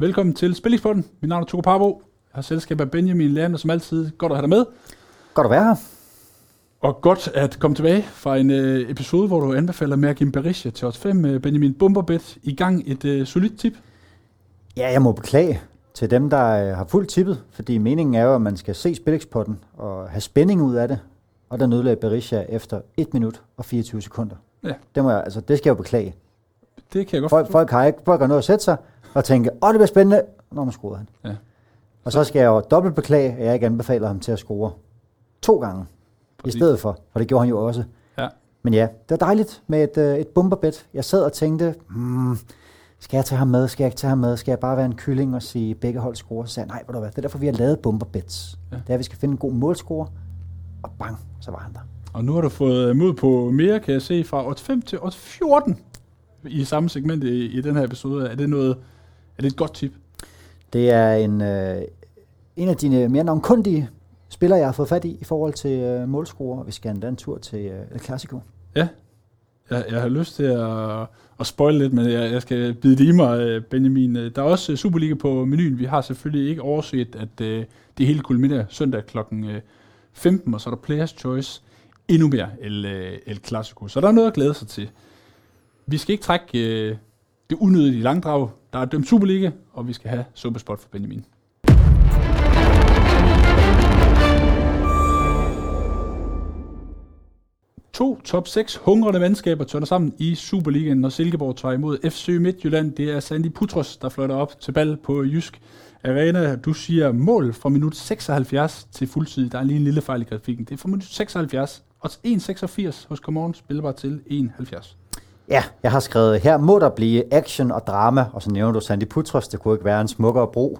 Velkommen til Spillingspotten. Mit navn er Tuko Parbo. Jeg har selskab af Benjamin Lærne, som altid. Godt at have dig med. Godt at være her. Og godt at komme tilbage fra en øh, episode, hvor du anbefaler Merkim Berisha til os 5. Øh, Benjamin Bumberbet. I gang et øh, solidt tip. Ja, jeg må beklage til dem, der øh, har fuldt tippet, fordi meningen er jo, at man skal se Spillingspotten og have spænding ud af det. Og der nødlagde Berisha efter 1 minut og 24 sekunder. Ja. Det, må jeg, altså, det skal jeg jo beklage. Det kan jeg godt Folk, forstå. folk, har ikke, folk har noget at sætte sig og tænke, åh, det bliver spændende, når man scorer han. Ja. Og så skal jeg jo dobbelt beklage, at jeg ikke anbefaler ham til at score to gange Præcis. i stedet for, for det gjorde han jo også. Ja. Men ja, det var dejligt med et, øh, et bomberbet. Jeg sad og tænkte, hmm, skal jeg tage ham med, skal jeg ikke tage ham med, skal jeg bare være en kylling og sige, begge hold scorer? Så sagde jeg, nej, ved du hvad, det er derfor, vi har lavet bomberbets. Ja. Det er, at vi skal finde en god målscorer, og bang, så var han der. Og nu har du fået øh, mod på mere, kan jeg se, fra odds 5 til odds 14 i samme segment i, i den her episode. Er det, noget, er det et godt tip? Det er en, øh, en af dine mere navnkundige spillere, jeg har fået fat i, i forhold til øh, målscorer, vi skal endda en tur til øh, El Clasico. Ja. Jeg, jeg har lyst til at, at spoil lidt, men jeg, jeg skal bide det i mig, øh, Benjamin. Øh, Der er også øh, Superliga på menuen. Vi har selvfølgelig ikke overset, at øh, det hele kulminerer søndag kl. 15, og så er der Players Choice endnu mere El, El Clasico. Så der er noget at glæde sig til. Vi skal ikke trække øh, det unødige langdrag. Der er dømt Superliga, og vi skal have Superspot for Benjamin. To top 6 hungrende mandskaber tørner sammen i Superligaen, når Silkeborg tager imod FC Midtjylland. Det er Sandy Putros, der flytter op til ball på Jysk Arena. Du siger mål fra minut 76 til fuldtid. Der er lige en lille fejl i grafikken. Det er fra minut 76. Og 1,86 hos Common spilbar til 1,70. Ja, jeg har skrevet, her må der blive action og drama, og så nævner du Sandy Putros, det kunne ikke være en smukkere bro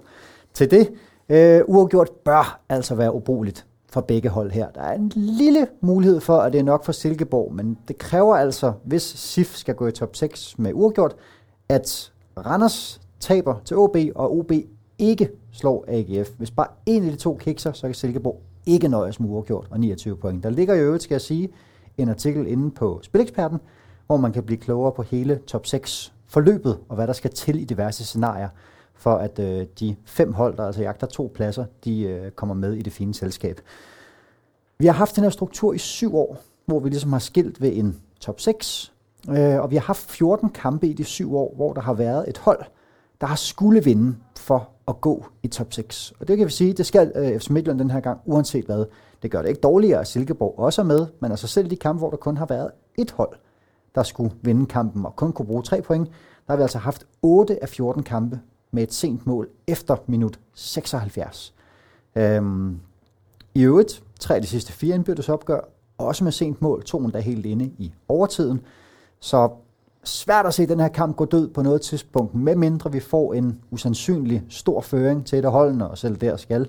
til det. Øh, uafgjort bør altså være ubrugeligt for begge hold her. Der er en lille mulighed for, at det er nok for Silkeborg, men det kræver altså, hvis SIF skal gå i top 6 med uafgjort, at Randers taber til OB, og OB ikke slår AGF. Hvis bare en af de to kikser, så kan Silkeborg ikke nøjes med uafgjort og 29 point. Der ligger jo øvrigt, skal jeg sige, en artikel inde på Spileksperten, hvor man kan blive klogere på hele top 6 forløbet, og hvad der skal til i diverse scenarier, for at øh, de fem hold, der altså jagter to pladser, de øh, kommer med i det fine selskab. Vi har haft den her struktur i syv år, hvor vi ligesom har skilt ved en top 6, øh, og vi har haft 14 kampe i de syv år, hvor der har været et hold, der har skulle vinde for at gå i top 6. Og det kan vi sige, det skal øh, FC Midtjylland den her gang, uanset hvad. Det gør det ikke dårligere, at Silkeborg også er med, men altså selv de kampe, hvor der kun har været et hold, der skulle vinde kampen og kun kunne bruge 3 point, der har vi altså haft 8 af 14 kampe med et sent mål efter minut 76. Øhm, I øvrigt, tre af de sidste fire indbyrdes opgør, også med sent mål, to endda helt inde i overtiden. Så svært at se den her kamp gå død på noget tidspunkt, medmindre vi får en usandsynlig stor føring til et af holdene, og selv der skal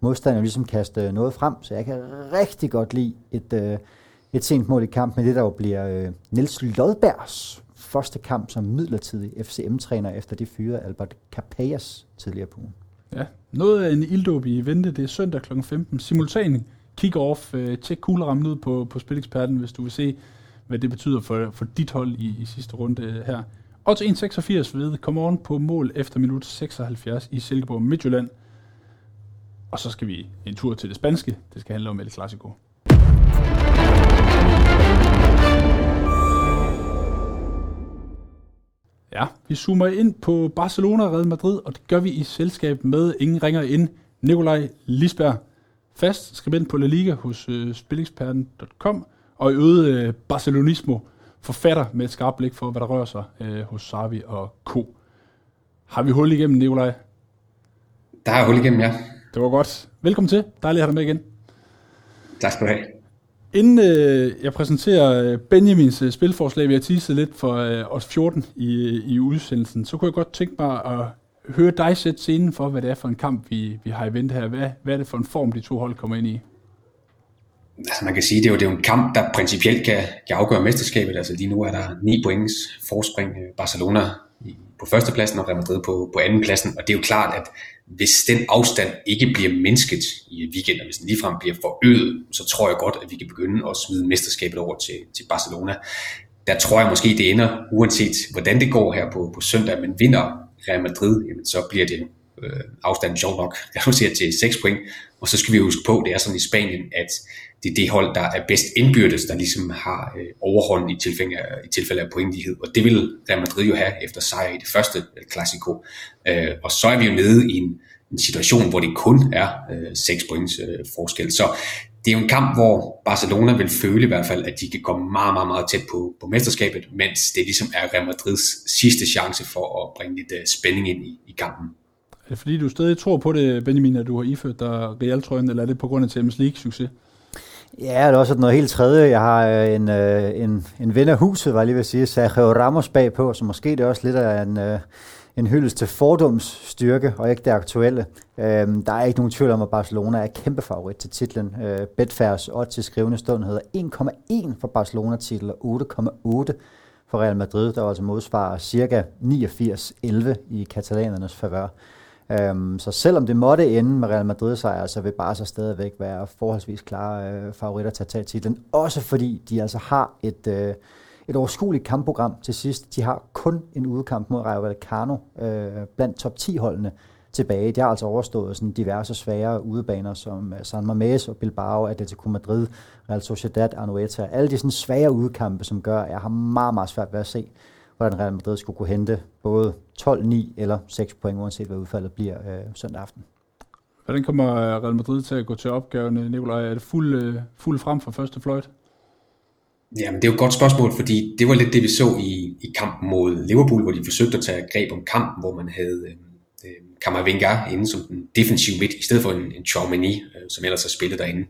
modstanderen ligesom kaste noget frem. Så jeg kan rigtig godt lide et, øh, et sent mål i kamp med det, der jo bliver øh, Niels Lodbergs første kamp som midlertidig FCM-træner, efter de fyrede Albert Capellas tidligere på ugen. Ja, noget af en ilddåb i vente. Det er søndag kl. 15. Simultan kick-off. Øh, tjek kuglerammen ud på, på Spileksperten, hvis du vil se, hvad det betyder for, for dit hold i, i sidste runde øh, her. Og til 1,86 ved Come on på mål efter minut 76 i Silkeborg Midtjylland. Og så skal vi en tur til det spanske. Det skal handle om El Clasico. Ja, vi zoomer ind på Barcelona og Real Madrid, og det gør vi i selskab med ingen ringer ind Nikolaj Lisberg, fast skribent på La Liga hos øh, spileksperten.com, og i øget øh, Barcelonismo, forfatter med et skarpt blik for, hvad der rører sig øh, hos Sarvi og Co. Har vi hul igennem, Nikolaj? Der er hul igennem, ja. Det var godt. Velkommen til. Dejligt at have dig med igen. Tak skal du have. Inden øh, jeg præsenterer øh, Benjamins øh, spilforslag, vi har teaset lidt for øh, os 14 i, øh, i udsendelsen, så kunne jeg godt tænke mig at høre dig sætte scenen for, hvad det er for en kamp, vi, vi har i vente her. Hvad, hvad er det for en form, de to hold kommer ind i? Altså man kan sige, det er jo, det er jo en kamp, der principielt kan, kan afgøre mesterskabet. Altså lige nu er der 9 points forspring øh, Barcelona på førstepladsen og Real Madrid på, på andenpladsen. Og det er jo klart, at hvis den afstand ikke bliver mindsket i weekenden, hvis den ligefrem bliver forøget, så tror jeg godt, at vi kan begynde at smide mesterskabet over til, til Barcelona. Der tror jeg måske, det ender, uanset hvordan det går her på, på søndag, men vinder Real Madrid, jamen, så bliver det øh, afstanden sjov nok reduceret til 6 point. Og så skal vi huske på, det er sådan i Spanien, at det er det hold, der er bedst indbyrdes, der ligesom har øh, overhånd i tilfælde, i tilfælde af pointlighed. Og det vil Real Madrid jo have efter sejr i det første øh, Clasico. Øh, og så er vi jo nede i en, en situation, hvor det kun er øh, 6 points øh, forskel. Så det er jo en kamp, hvor Barcelona vil føle i hvert fald, at de kan komme meget, meget, meget tæt på, på mesterskabet, mens det ligesom er Real Madrids sidste chance for at bringe lidt uh, spænding ind i, i kampen. Er det fordi, du stadig tror på det, Benjamin, at du har iført dig Real-trøjen, eller er det på grund af Champions League-succes? Ja, det er også noget helt tredje. Jeg har øh, en, øh, en, en ven af huset, var jeg lige ved at sige, Sergio Ramos bagpå, så måske det er også lidt af en, øh, en hyldest til fordums styrke, og ikke det aktuelle. Øhm, der er ikke nogen tvivl om, at Barcelona er kæmpe favorit til titlen. Øh, Betfairs odds til skrivende stund hedder 1,1 for Barcelona-titel og 8,8 for Real Madrid, der altså modsvarer cirka 89-11 i katalanernes favør. Øhm, så selvom det måtte ende med Real Madrid sejr, så vil Barca stadigvæk være forholdsvis klare øh, favoritter til at tage titlen. Også fordi de altså har et, øh, et overskueligt kampprogram til sidst. De har kun en udekamp mod Rayo Vallecano øh, blandt top 10-holdene tilbage. De har altså overstået sådan diverse svære udebaner som øh, San Mamés og Bilbao, Atletico Madrid, Real Sociedad, Anoeta. Alle de sådan svære udekampe, som gør, at jeg har meget, meget svært ved at se, hvordan Real Madrid skulle kunne hente både 12, 9 eller 6 point, uanset hvad udfaldet bliver øh, søndag aften. Hvordan kommer øh, Real Madrid til at gå til opgaven, Nikolaj? Er det fuld, øh, fuld frem fra første fløjt? Jamen, det er jo et godt spørgsmål, fordi det var lidt det, vi så i, i kampen mod Liverpool, hvor de forsøgte at tage greb om kampen, hvor man havde øh, øh Kammervenga inde som den defensive midt, i stedet for en, en Chouameni, øh, som ellers har spillet derinde.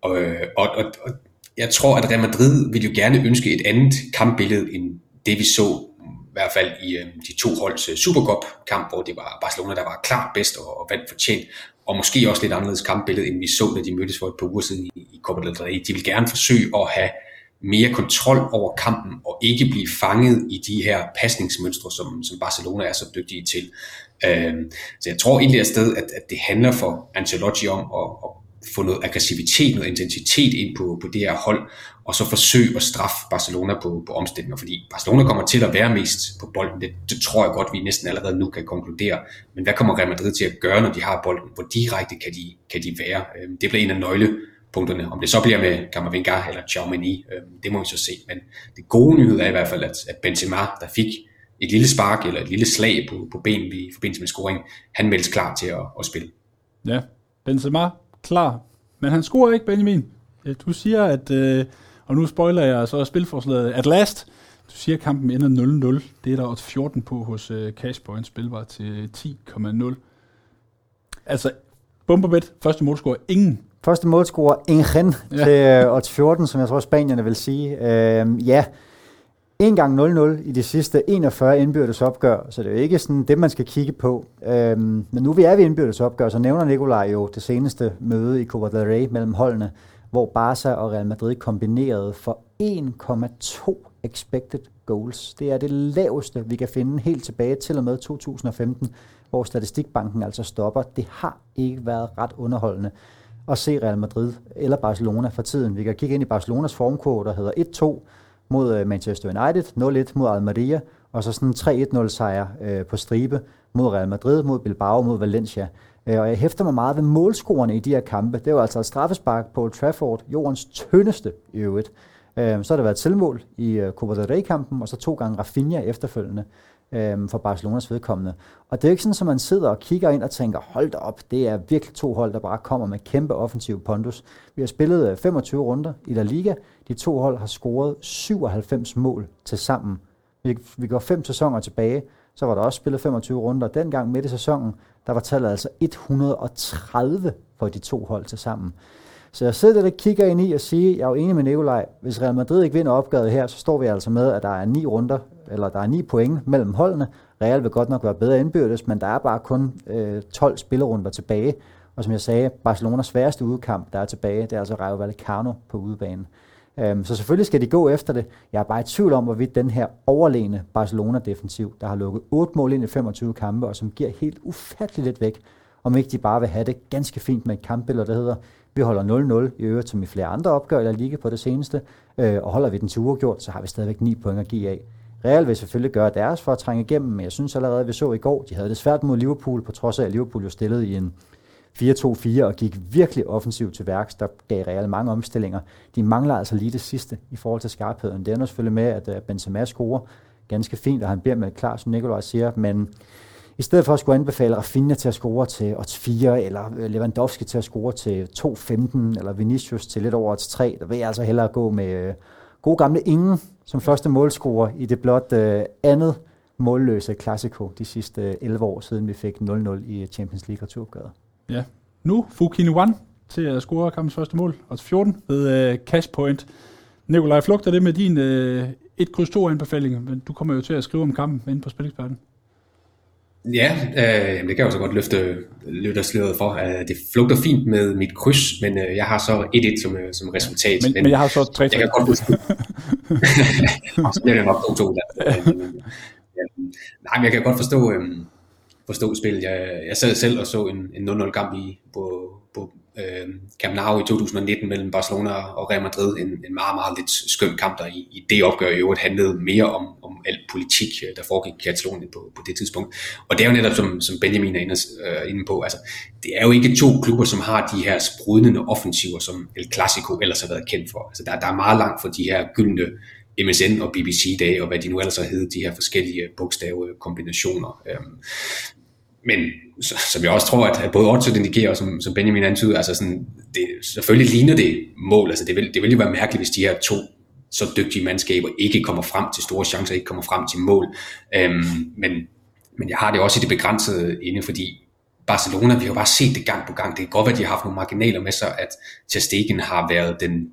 Og, og, og, og jeg tror, at Real Madrid ville jo gerne ønske et andet kampbillede, end det vi så i hvert fald i øh, de to holds øh, Supercup-kamp, hvor det var Barcelona, der var klart bedst og, og vandt fortjent, og måske også lidt anderledes kampbillede, end vi så, da de mødtes for et par uger siden i, i Copa del Rey. De vil gerne forsøge at have mere kontrol over kampen og ikke blive fanget i de her pasningsmønstre, som, som Barcelona er så dygtige til. Øh, så jeg tror egentlig afsted, sted, at, at det handler for Ancelotti om at, at få noget aggressivitet, noget intensitet ind på, på det her hold, og så forsøge at straffe Barcelona på, på omstillinger, fordi Barcelona kommer til at være mest på bolden, det, det tror jeg godt, vi næsten allerede nu kan konkludere, men hvad kommer Real Madrid til at gøre, når de har bolden, hvor direkte kan de, kan de være? Øhm, det bliver en af nøglepunkterne. Om det så bliver med Camavinga eller Chaumini, øhm, det må vi så se. Men det gode nyhed er i hvert fald, at, at Benzema, der fik et lille spark eller et lille slag på, på ben i forbindelse med scoring, han meldes klar til at, at spille. Ja, Benzema klar. Men han scorer ikke, Benjamin. Øh, du siger, at, øh, og nu spoiler jeg så spilforslaget, at last, du siger, at kampen ender 0-0. Det er der også 14 på hos øh, Cashpoint, spilbar til 10,0. Altså, Bumperbet, første målscore, ingen Første målscorer, Ingen ja. til uh, odds 14, som jeg tror spanierne vil sige. Uh, ja, en gang 0-0 i de sidste 41 indbyrdes opgør, så det er jo ikke sådan det, man skal kigge på. Uh, men nu vi er ved indbyrdes opgør, så nævner Nikolaj jo det seneste møde i Copa del Rey mellem holdene, hvor Barca og Real Madrid kombinerede for 1,2 expected goals. Det er det laveste, vi kan finde helt tilbage til og med 2015, hvor Statistikbanken altså stopper. Det har ikke været ret underholdende at se Real Madrid eller Barcelona for tiden. Vi kan kigge ind i Barcelonas formkurve, der hedder 1-2 mod øh, Manchester United, 0-1 mod Almeria, og så sådan en 3-1-0 sejr øh, på stribe mod Real Madrid, mod Bilbao, mod Valencia. Øh, og jeg hæfter mig meget ved målscorerne i de her kampe. Det var altså et straffespark på Old Trafford, jordens tyndeste i øvrigt. Øh, så har der været selvmål i øh, Copa del Rey-kampen, og så to gange Rafinha efterfølgende øh, for Barcelonas vedkommende. Og det er ikke sådan, at man sidder og kigger ind og tænker, hold da op, det er virkelig to hold, der bare kommer med kæmpe offensiv pondus. Vi har spillet 25 runder i La Liga. De to hold har scoret 97 mål til sammen. Vi, vi går fem sæsoner tilbage, så var der også spillet 25 runder. Dengang midt i sæsonen, der var tallet altså 130 for de to hold til sammen. Så jeg sidder der og kigger ind i og siger, jeg er jo enig med Nikolaj, hvis Real Madrid ikke vinder opgavet her, så står vi altså med, at der er ni runder, eller der er ni point mellem holdene. Real vil godt nok være bedre indbyrdes, men der er bare kun øh, 12 spillerunder tilbage. Og som jeg sagde, Barcelonas sværeste udkamp, der er tilbage, det er altså Rayo Vallecano på udebanen. Øhm, så selvfølgelig skal de gå efter det. Jeg er bare i tvivl om, hvorvidt den her overlegne Barcelona-defensiv, der har lukket 8 mål ind i 25 kampe, og som giver helt ufatteligt lidt væk, om ikke de bare vil have det ganske fint med et kampbillede, der hedder, vi holder 0-0 i øvrigt, som i flere andre opgør, eller ligge på det seneste, øh, og holder vi den til uafgjort, så har vi stadigvæk 9 point at give af. Real vil selvfølgelig gøre deres for at trænge igennem, men jeg synes allerede, at vi så i går, de havde det svært mod Liverpool, på trods af, at Liverpool jo stillede i en 4-2-4 og gik virkelig offensivt til værks. Der gav Real mange omstillinger. De mangler altså lige det sidste i forhold til skarpheden. Det ender selvfølgelig med, at øh, Benzema scorer ganske fint, og han bliver med klar, som Nikolaj siger, men i stedet for at skulle anbefale Rafinha til at score til odds 4, eller øh, Lewandowski til at score til 2-15, eller Vinicius til lidt over 3, der vil jeg altså hellere gå med øh, gode god gamle Ingen som første målscorer i det blot andet målløse Classico de sidste 11 år, siden vi fik 0-0 i Champions League returopgøret. Ja. Nu Fukini One til at score kampens første mål, odds 14 ved uh, cash point. Nikolaj, flugter det med din uh, 1 kryds 2 anbefaling, men du kommer jo til at skrive om kampen inde på Spileksperten. Ja, øh, det kan jeg jo så godt løfte, løfte sløret for. Uh, det flugter fint med mit kryds, men uh, jeg har så 1-1 som, som resultat. Men, men, men jeg har så 3 Jeg kan godt forstå. så bliver det nok 2-2 der. ja, nej, men jeg kan godt forstå, um, forstå spillet. Jeg, jeg sad selv og så en, en 0-0 kamp i på, på øh, Camp Nou i 2019 mellem Barcelona og Real Madrid. En, en meget, meget lidt skøn kamp, der i, i det opgør i øvrigt handlede mere om, om al politik, øh, der foregik i Katalonien på, på det tidspunkt. Og det er jo netop, som, som Benjamin er inde, øh, inde på, altså, det er jo ikke to klubber, som har de her sprudende offensiver, som El Clasico ellers har været kendt for. Altså, der, der er meget langt fra de her gyldne MSN og BBC-dage, og hvad de nu ellers har heddet, de her forskellige bogstavekombinationer. Øhm, men som jeg også tror, at, at både Otto indikerer, og som, som Benjamin antyder, altså sådan, det, selvfølgelig ligner det mål. Altså det vil, det vil jo være mærkeligt, hvis de her to så dygtige mandskaber ikke kommer frem til store chancer, ikke kommer frem til mål. Øhm, men, men jeg har det også i det begrænsede inde, fordi Barcelona, vi har jo bare set det gang på gang. Det kan godt være, at de har haft nogle marginaler med sig, at Ter Stegen har været den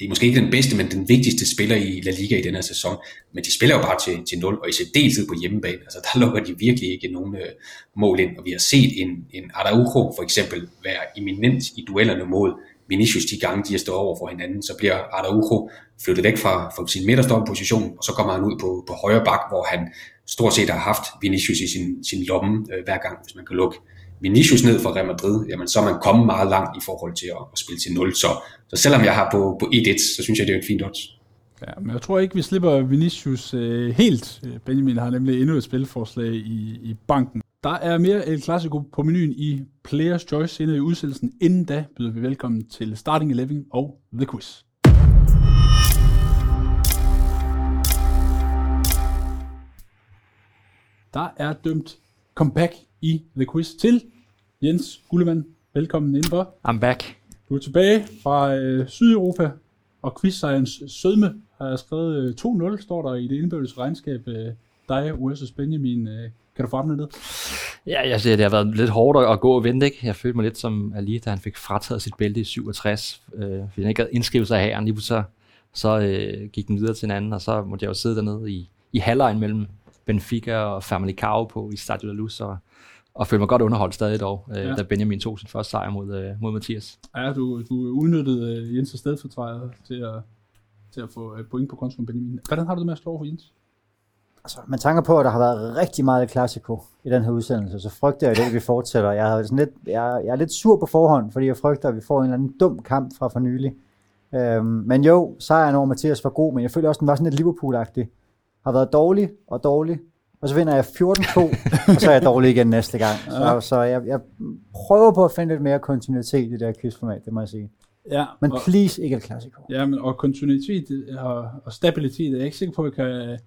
det er måske ikke den bedste, men den vigtigste spiller i La Liga i den her sæson. Men de spiller jo bare til, til 0, og i særdeleshed på hjemmebane. Altså der lukker de virkelig ikke nogen øh, mål ind. Og vi har set en, en Araujo for eksempel være eminent i duellerne mod Vinicius de gange, de har stået over for hinanden. Så bliver Araujo flyttet væk fra, fra sin midterstående position, og så kommer han ud på, på højre bak, hvor han stort set har haft Vinicius i sin, sin lomme øh, hver gang, hvis man kan lukke Vinicius ned fra Real Madrid, jamen så er man kommet meget langt i forhold til at, at spille til 0. Så, så selvom jeg har på, på 1-1, så synes jeg, det er et fint odds. Ja, men jeg tror ikke, vi slipper Vinicius øh, helt. Benjamin har nemlig endnu et spilforslag i, i banken. Der er mere El Clasico på menuen i Players Choice senere i udsendelsen. Inden da byder vi velkommen til Starting 11 og The Quiz. Der er dømt comeback i The Quiz til Jens Gullemann. Velkommen indenfor. I'm back. Du er tilbage fra øh, Sydeuropa, og quizsejrens sødme har skrevet øh, 2-0, står der i det indbyrdes regnskab. Øh, dig versus Benjamin. Øh, kan du få det? Ja, jeg siger, det har været lidt hårdt at gå og vente. Ikke? Jeg følte mig lidt som Ali, da han fik frataget sit bælte i 67, øh, fordi han ikke havde indskrevet sig her. Lige så, så øh, gik den videre til en anden, og så måtte jeg jo sidde dernede i, i halvlejen mellem Benfica og Famalicão på i Stadio La Luz, og, og følte mig godt underholdt stadig dog, øh, ja. da Benjamin tog sin første sejr mod, øh, mod Mathias. Ja, du, du udnyttede øh, Jens' stedfortræder til at, til at få øh, point på kontoen Benjamin. Hvordan har du det med at slå for Jens? Altså, man tænker på, at der har været rigtig meget klassiko i den her udsendelse, så frygter jeg det, at vi fortsætter. Jeg er, sådan lidt, jeg, jeg er lidt sur på forhånd, fordi jeg frygter, at vi får en eller anden dum kamp fra for nylig. Øhm, men jo, sejren over Mathias var god, men jeg føler også, at den var sådan lidt Liverpool-agtig. Har været dårlig og dårlig, og så vinder jeg 14-2, og så er jeg dårlig igen næste gang. Så, så jeg, jeg prøver på at finde lidt mere kontinuitet i det her quizformat, det må jeg sige. Ja, men og, please ikke et klassiko. Ja, men og kontinuitet og, og stabilitet er jeg ikke sikker på, at jeg kan,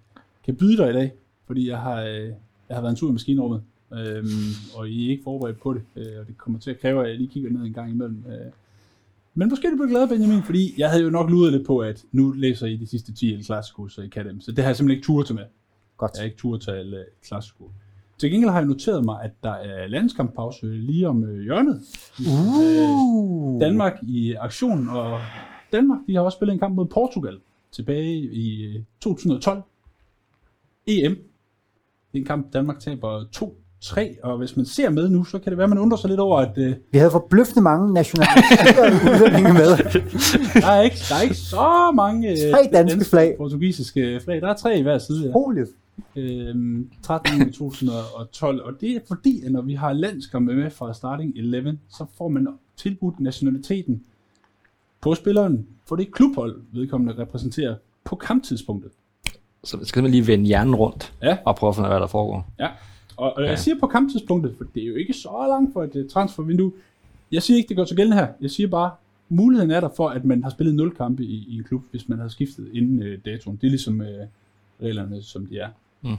kan byde dig i dag, fordi jeg har, øh, jeg har været en tur i maskinrummet, øhm, og I er ikke forberedt på det, øh, og det kommer til at kræve, at jeg lige kigger ned en gang imellem. Øh. Men måske du bliver glad, Benjamin, fordi jeg havde jo nok luret lidt på, at nu læser I de sidste 10 El Clasico, så I kan dem, så det har jeg simpelthen ikke tur til med. Godt. Jeg er ikke tur til alle klassisko. Til gengæld har jeg noteret mig, at der er landskamppause lige om øh, hjørnet. Uh. Danmark i aktion, og Danmark de har også spillet en kamp mod Portugal tilbage i 2012. EM. Det er en kamp, Danmark taber 2-3, og hvis man ser med nu, så kan det være, at man undrer sig lidt over, at... Uh, Vi havde forbløffende mange nationale med. der, er ikke, der er ikke så mange... Uh, tre danske flag. Portugisiske flag. Der er tre i hver side. Ja. Holy øh, 13. 2012, og det er fordi, at når vi har landskampe med fra starting 11, så får man tilbudt nationaliteten på spilleren for det klubhold, vedkommende repræsenterer på kamptidspunktet. Så skal man lige vende hjernen rundt Ja. og prøve at finde ud af, hvad der foregår. Ja, og, og ja. Jeg siger på kamptidspunktet, for det er jo ikke så langt for et uh, transfervindue. Jeg siger ikke, det går til gældende her. Jeg siger bare, muligheden er der for, at man har spillet 0 kampe i, i en klub, hvis man har skiftet inden uh, datoen. Det er ligesom uh, reglerne, som de er. Mm.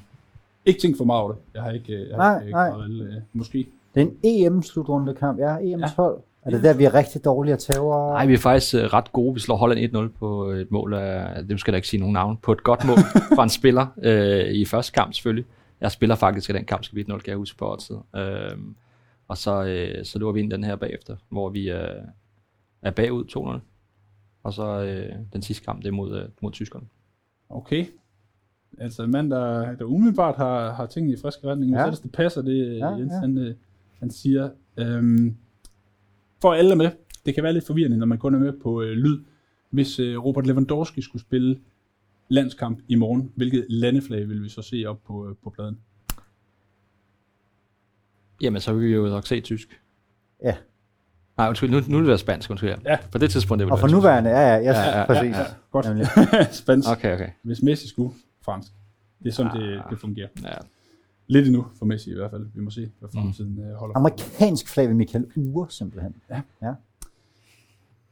Ikke tænkt for meget over det. Jeg har ikke, jeg Nej, har ikke nej. alle, uh, måske. Det er en EM-slutrundekamp. Ja, EM12. Er det der, vi er rigtig dårlige at tage over? Nej, vi er faktisk uh, ret gode. Vi slår Holland 1-0 på et mål af, det skal jeg da ikke sige nogen navn, på et godt mål fra en spiller øh, i første kamp selvfølgelig. Jeg spiller faktisk i den kamp, skal vi 1-0, kan jeg huske på årtid. Øh, og så, øh, så løber vi ind den her bagefter, hvor vi øh, er bagud 2-0. Og så øh, den sidste kamp, det er mod, øh, mod tyskerne. Okay. Altså en mand, der, der umiddelbart har, har tingene i friske retning, ja. Ja. så det passer, det Ja, ja, Jens ja. Han, øh, han siger. Øhm, for alle med, det kan være lidt forvirrende, når man kun er med på øh, lyd. Hvis øh, Robert Lewandowski skulle spille landskamp i morgen, hvilket landeflag vil vi så se op på, øh, på pladen? Jamen, så vil vi jo nok se tysk. Ja. Nej, undskyld, nu, nu vil det være spansk, undskyld. Ja. På det tidspunkt, det vil Og for nuværende, ja, ja, yes, Ja, ja, ja, præcis. ja. Godt. Nemlig. Spansk. Okay, okay. Hvis Messi skulle, fransk. Det er sådan, ah. det, det fungerer. Ja. Lidt endnu for Messi i hvert fald. Vi må se, hvad fremtiden øh, holder. Amerikansk flag ved Michael Ure, simpelthen.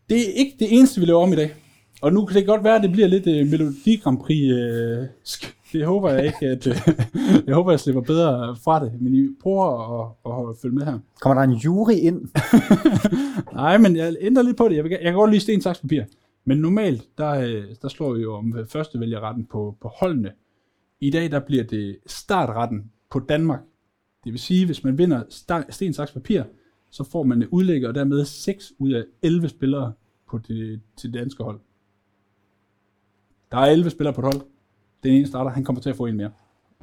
Det er ikke det eneste, vi laver om i dag. Og nu kan det godt være, at det bliver lidt uh, Melodi Grand Prix. Uh, det håber jeg ikke, at uh, jeg håber, jeg slipper bedre fra det. Men I prøver at, at følge med her. Kommer der en jury ind? Nej, men jeg ændrer lidt på det. Jeg, vil, jeg kan godt lide sten, saks, papir. Men normalt, der, øh, der slår vi jo om øh, førstevælgerretten på, på holdene. I dag, der bliver det startretten på Danmark. Det vil sige, hvis man vinder sten, saks, papir, så får man udlægger og dermed 6 ud af 11 spillere på det, til det danske hold. Der er 11 spillere på et hold. Den ene starter, han kommer til at få en mere.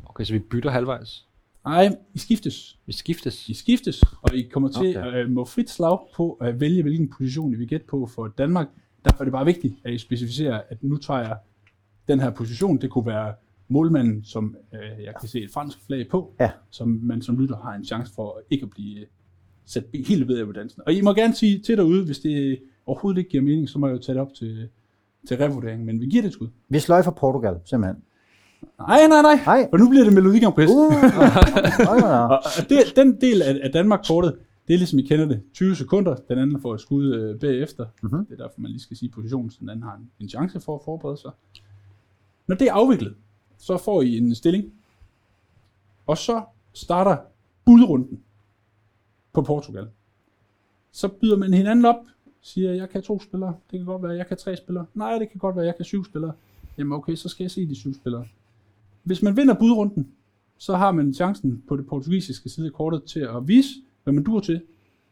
Okay, så vi bytter halvvejs. Nej, I skiftes. Vi skiftes. I skiftes, og I kommer til Okay. at øh, må frit slag på at vælge, hvilken position I vil gætte på for Danmark. Derfor er det bare vigtigt, at I specificerer, at nu tager jeg den her position. Det kunne være målmanden, som øh, jeg kan se et fransk flag på, Ja. som man som lytter har en chance for ikke at blive øh, sat helt ved af uddannelsen. Og I må gerne sige til derude, hvis det overhovedet ikke giver mening, så må jeg jo tage det op til, til revurdering, men vi giver det et skud. Vi sløj for Portugal, simpelthen. Nej, nej, nej, Nej. for nu bliver det Melodi Grand Prix. Uh, nå. Og, og det, den del af, af Danmark-kortet, det er ligesom I kender det. 20 sekunder, den anden får et skud øh, bagefter. Mhm. Det er derfor, man lige skal sige positionen, så den anden har en, en chance for at forberede sig. Når det er afviklet, så får I en stilling. Og så starter budrunden på Portugal. Så byder man hinanden op, siger, jeg kan to spillere, det kan godt være, jeg kan tre spillere. Nej, det kan godt være, jeg kan syv spillere. Jamen okay, så skal jeg se de syv spillere. Hvis man vinder budrunden, så har man chancen på det portugisiske side af kortet til at vise, hvad man dur til,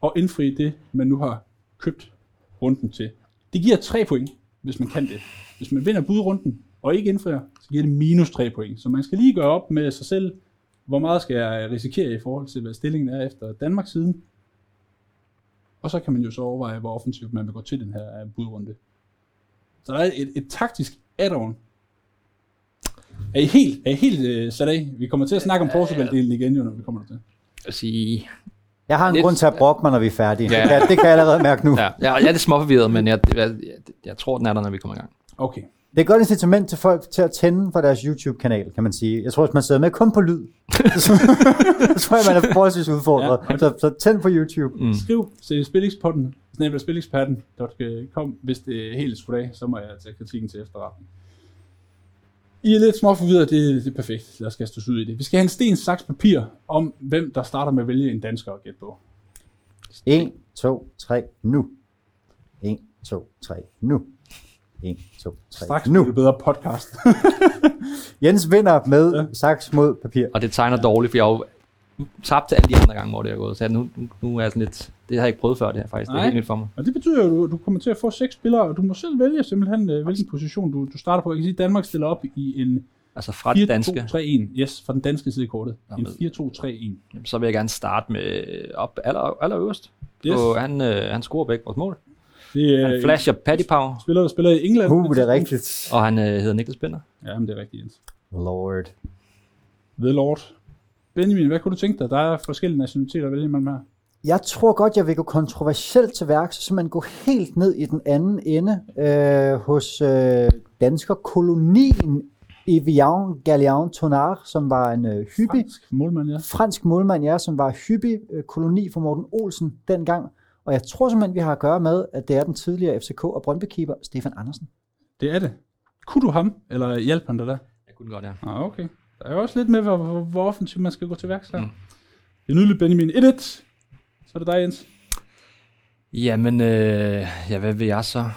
og indfri det, man nu har købt runden til. Det giver 3 point, hvis man kan det. Hvis man vinder budrunden og ikke indfrier, så giver det minus 3 point. Så man skal lige gøre op med sig selv, hvor meget skal jeg risikere i forhold til, hvad stillingen er efter Danmarks siden. Og så kan man jo så overveje, hvor offensivt man vil gå til den her øh, budrunde. Så der er et, et taktisk add-on. Er I helt, er I helt uh, sat af? Vi kommer til at snakke om Portugal-delen igen, jo, når vi kommer til. at sige, Jeg har en Lidt- grund til at brokke mig, når vi er færdige. Ja. Det, kan, det kan jeg allerede mærke nu. ja, jeg, jeg er lidt småforvirret, men jeg, jeg, jeg, jeg tror, den er der, når vi kommer i gang. Okay. Det er et godt incitament til folk til at tænde for deres YouTube-kanal, kan man sige. Jeg tror, hvis man sidder med kun på lyd, så tror jeg, man er forholdsvis udfordret. Ja. Så, så tænd på YouTube. Mm. Skriv til spillingspodden, snabel spillingspodden.com, hvis det er helt skudt af, så må jeg tage kritikken til efterretning. I er lidt små forvirret, det, det er perfekt. Lad os kaste os ud i det. Vi skal have en sten, saks, papir om, hvem der starter med at vælge en dansker at gætte på. 1, 2, 3, nu. 1, 2, 3, nu. 1, 2, 3, Straks nu. bliver det bedre podcast. Jens vinder med Ja. saks mod papir. Og det tegner dårligt, for jeg har jo tabt til alle de andre gange, hvor det er gået. Så nu, nu er jeg sådan lidt... Det har jeg ikke prøvet før, det her faktisk. Det Nej. er helt nyt for mig. og det betyder jo, at du, du kommer til at få seks spillere, og du må selv vælge simpelthen, øh, hvilken position du, du starter på. Jeg kan sige, at Danmark stiller op i en Altså fra det danske, 4-2-3-1. Yes, fra den danske side i kortet. En Jamen. 4-2-3-1. jamen, så vil jeg gerne starte med øh, op aller, aller øverst. Yes. Og han, øh, han scorer begge vores mål. Det er Han en flasher Paddy Power, spiller, der spiller i England. Uh, det er rigtigt. og han øh, hedder Niklas Binder. Ja, men det er rigtigt, Jens. Lord. The Lord. Benjamin, hvad kunne du tænke dig? Der er forskellige nationaliteter at vælge mellem her. Jeg tror godt, jeg vil gå kontroversielt til værks, så man gå helt ned i den anden ende øh, hos øh, danskerkolonien Evian Gallian Tonar, som var en øh, hyppig Fransk målmand, ja. fransk målmand, ja, som var hyppig øh, koloni for Morten Olsen dengang. Og jeg tror simpelthen, vi har at gøre med, at det er den tidligere FCK og Brøndby-keeper, Stefan Andersen. Det er det. Kunne du ham, eller hjalp han dig der? Jeg kunne godt, ja. Ah, okay. Der er jo også lidt med, hvor, hvor, hvor offensivt man skal gå til værks her. Mm. Det er nydeligt, Benjamin. 1-1. Så er det dig, Jens. Jamen, øh, ja, hvad vil jeg så?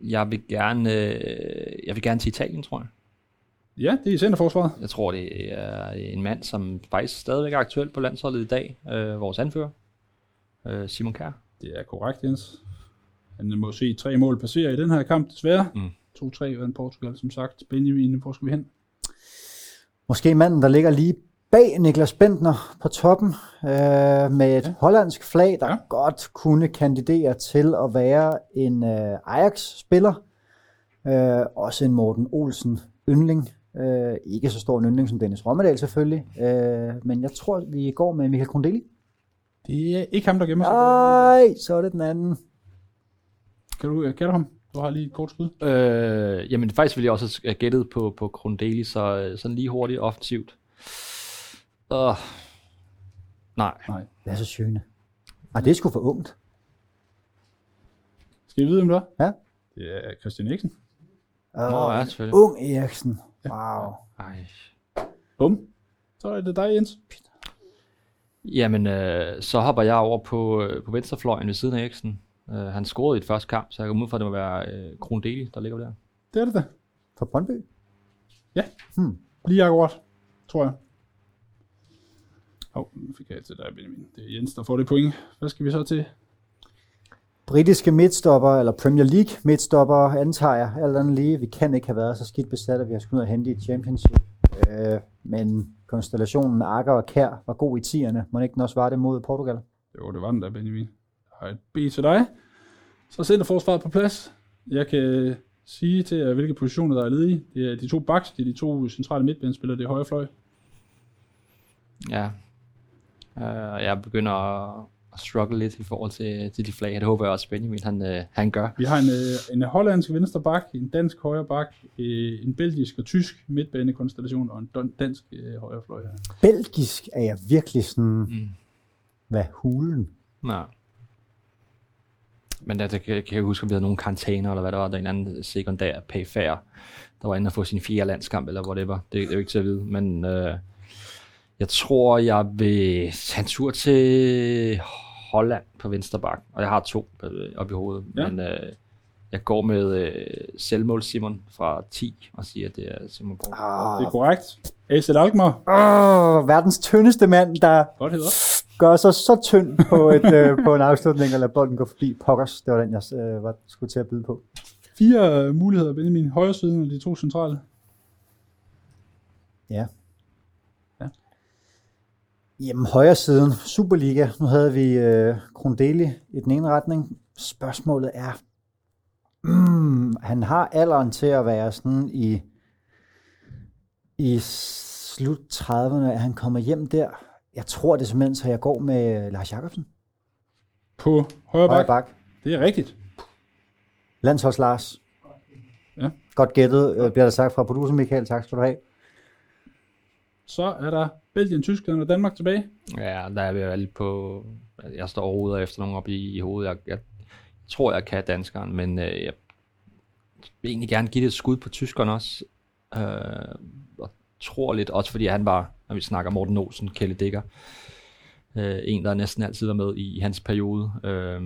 Jeg vil gerne, øh, jeg vil gerne til Italien, tror jeg. Ja, det er i centerforsvaret. Jeg tror, det er en mand, som faktisk stadigvæk er aktuel på landsholdet i dag. Øh, vores anfører, øh, Simon Kjær. Det er korrekt, Jens. Han må se tre mål passere i den her kamp, desværre. Mm. 2-3 vandt Portugal, som sagt. Benjamin, hvor skal vi hen? Måske manden, der ligger lige bag Niklas Bentner på toppen, øh, med et ja. hollandsk flag, der ja. Godt kunne kandidere til at være en øh, Ajax-spiller. Øh, også en Morten Olsen yndling. Øh, ikke så stor en yndling som Dennis Rommedal selvfølgelig, øh, men jeg tror, vi går med Michael Grundeli. Det er ikke ham, der gemmer sig. Nej, så er det den anden. Kan du, kan du ham? Du har lige et kort skud. Øh, jamen, faktisk ville jeg også have gættet på, på Grundeli, så øh, sådan lige hurtigt offensivt. Uh, nej. Nej. Det er så sjøne. Ah, det er sgu for ungt. Skal I vide, hvem det er? Ja. Det er Christian Eriksen. Uh, Nå, ja, selvfølgelig. ung Eriksen. Wow. Ej. Bum. Så er det dig, Jens. Jamen, øh, så hopper jeg over på, øh, på venstrefløjen ved siden af Eriksen. Øh, han scorede i et første kamp, så jeg går ud fra, at det må være øh, Grundeli, der ligger der. Det er det da. For Brøndby? Lige akkurat, tror jeg. Hov, oh, nu fik jeg til dig, Benjamin. Det er Jens, der får det point. Hvad skal vi så til? britiske midtstopper, eller Premier League midtstopper, antager jeg, alt andet lige. Vi kan ikke have været så skidt besat, at vi har skulle ud og hente i et championship. Øh, men konstellationen Akker og Kær var god i tierne. Må ikke den også var det mod Portugal? Jo, det var den der, Benjamin. Jeg har et B til dig. Så sætter forsvaret på plads. Jeg kan sige til jer, hvilke positioner der er ledige. Det er de to backs, det er de to centrale midtbanespillere, det er højre fløj. Ja. Øh, jeg begynder at, at struggle lidt i forhold til, til de flag. Det håber jeg også, Benjamin han, øh, han gør. Vi har en, øh, en hollandsk venstre bak, en dansk højre bak, øh, en belgisk og tysk midtbanekonstellation og en dansk øh, højre fløj. Belgisk er jeg virkelig sådan, Mm. hvad hulen? Nej. Men der, der, kan, kan jeg huske, om vi havde nogle karantæner, eller hvad der var, der en anden sekundær payfair, der var inde og få sin fjerde landskamp, eller whatever. Det, det er jo ikke til at vide, men øh, jeg tror, jeg vil tage en tur til Holland på venstre bak, og jeg har to øh, op i hovedet, Ja. men øh, jeg går med øh, selvmål Simon fra 10, og siger, at det er Simon Borg. Ah, Det er korrekt. Acel Alkmaar. Åh, verdens tyndeste mand, der Godt hedder. gør sig så tynd på, et, øh, på en afslutning, og lader bolden gå forbi. Pokkers, det var den, jeg øh, var, skulle til at byde på. Fire muligheder, Benjamin. Højre siden og de to centrale. Ja. Ja. Jamen, højre siden, Superliga. Nu havde vi øh, Krondeli i den ene retning. Spørgsmålet er, mm, han har alderen til at være sådan i, i slut 30'erne, at han kommer hjem der. Jeg tror det er simpelthen, så jeg går med Lars Jakobsen. På højre Højre bak. bak. Det er rigtigt. Landsholds Lars. Ja. Godt gættet, øh, bliver der sagt fra producer Michael. Tak skal du have. Så er der Belgien, Tyskland og Danmark tilbage. Ja, der er vi jo alle på... Jeg står overhovedet efter nogen op i, i hovedet. Jeg, jeg tror, jeg kan danskeren, men øh, jeg vil egentlig gerne give det et skud på tyskeren også. Øh, og tror lidt, også fordi han var, når vi snakker Morten Olsen, Kelle Dækker, øh, en, der næsten altid var med i, i hans periode. Øh,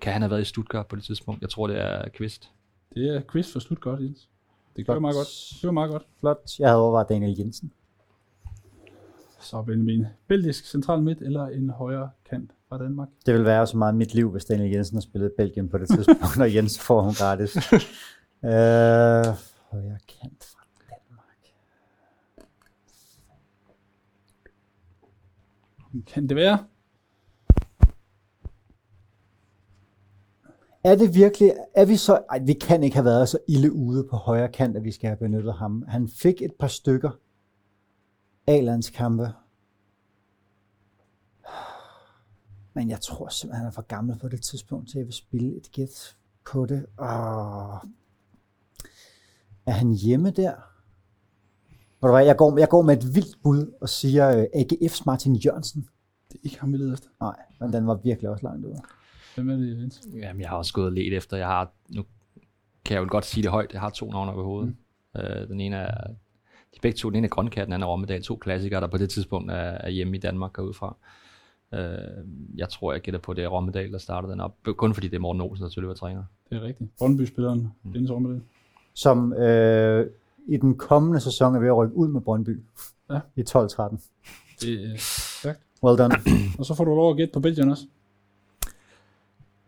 kan han have været i Stuttgart på det tidspunkt? Jeg tror, det er Kvist. Det er quiz for Stuttgart, Jens. Det gør meget godt. Det var meget godt. Flot. Jeg havde overvejet Daniel Jensen. Så Benjamin. Belgisk central midt eller en højre kant fra Danmark. Det vil være så meget mit liv, hvis Daniel Jensen har spillet Belgien på det tidspunkt, og Jens får hun gratis. øh, højre kant fra Danmark. Kan det være? Er det virkelig, er vi så, ej, vi kan ikke have været så ille ude på højre kant, at vi skal have benyttet ham. Han fik et par stykker A-landskampe. Men jeg tror simpelthen, han er for gammel på det tidspunkt, til at jeg vil spille et gæt på det. Åh. Er han hjemme der? Ved du hvad, jeg går, jeg går med et vildt bud og siger uh, AGF's Martin Jørgensen. Det er ikke ham, vi leder efter. Nej, men den var virkelig også langt ude. Hvem er det, Jens? Jamen, jeg har også gået og let efter. Jeg har, nu kan jeg jo godt sige det højt. Jeg har to navne på hovedet. Mm. Øh, den ene er, de begge to, den ene er Grønkat, den anden er Rommedal. To klassikere, der på det tidspunkt er, er hjemme i Danmark og udefra. Øh, jeg tror, jeg gætter på, det er Rommedal, der startede den op. Kun fordi det er Morten Olsen, der selvfølgelig var træner. Det er rigtigt. Brøndby-spilleren, mm. Dennis Ormedal. Som øh, i den kommende sæson er ved at rykke ud med Brøndby. Ja. I 12-13. Det er stærkt. Well done. Og så får du lov at gætte på Belgien også.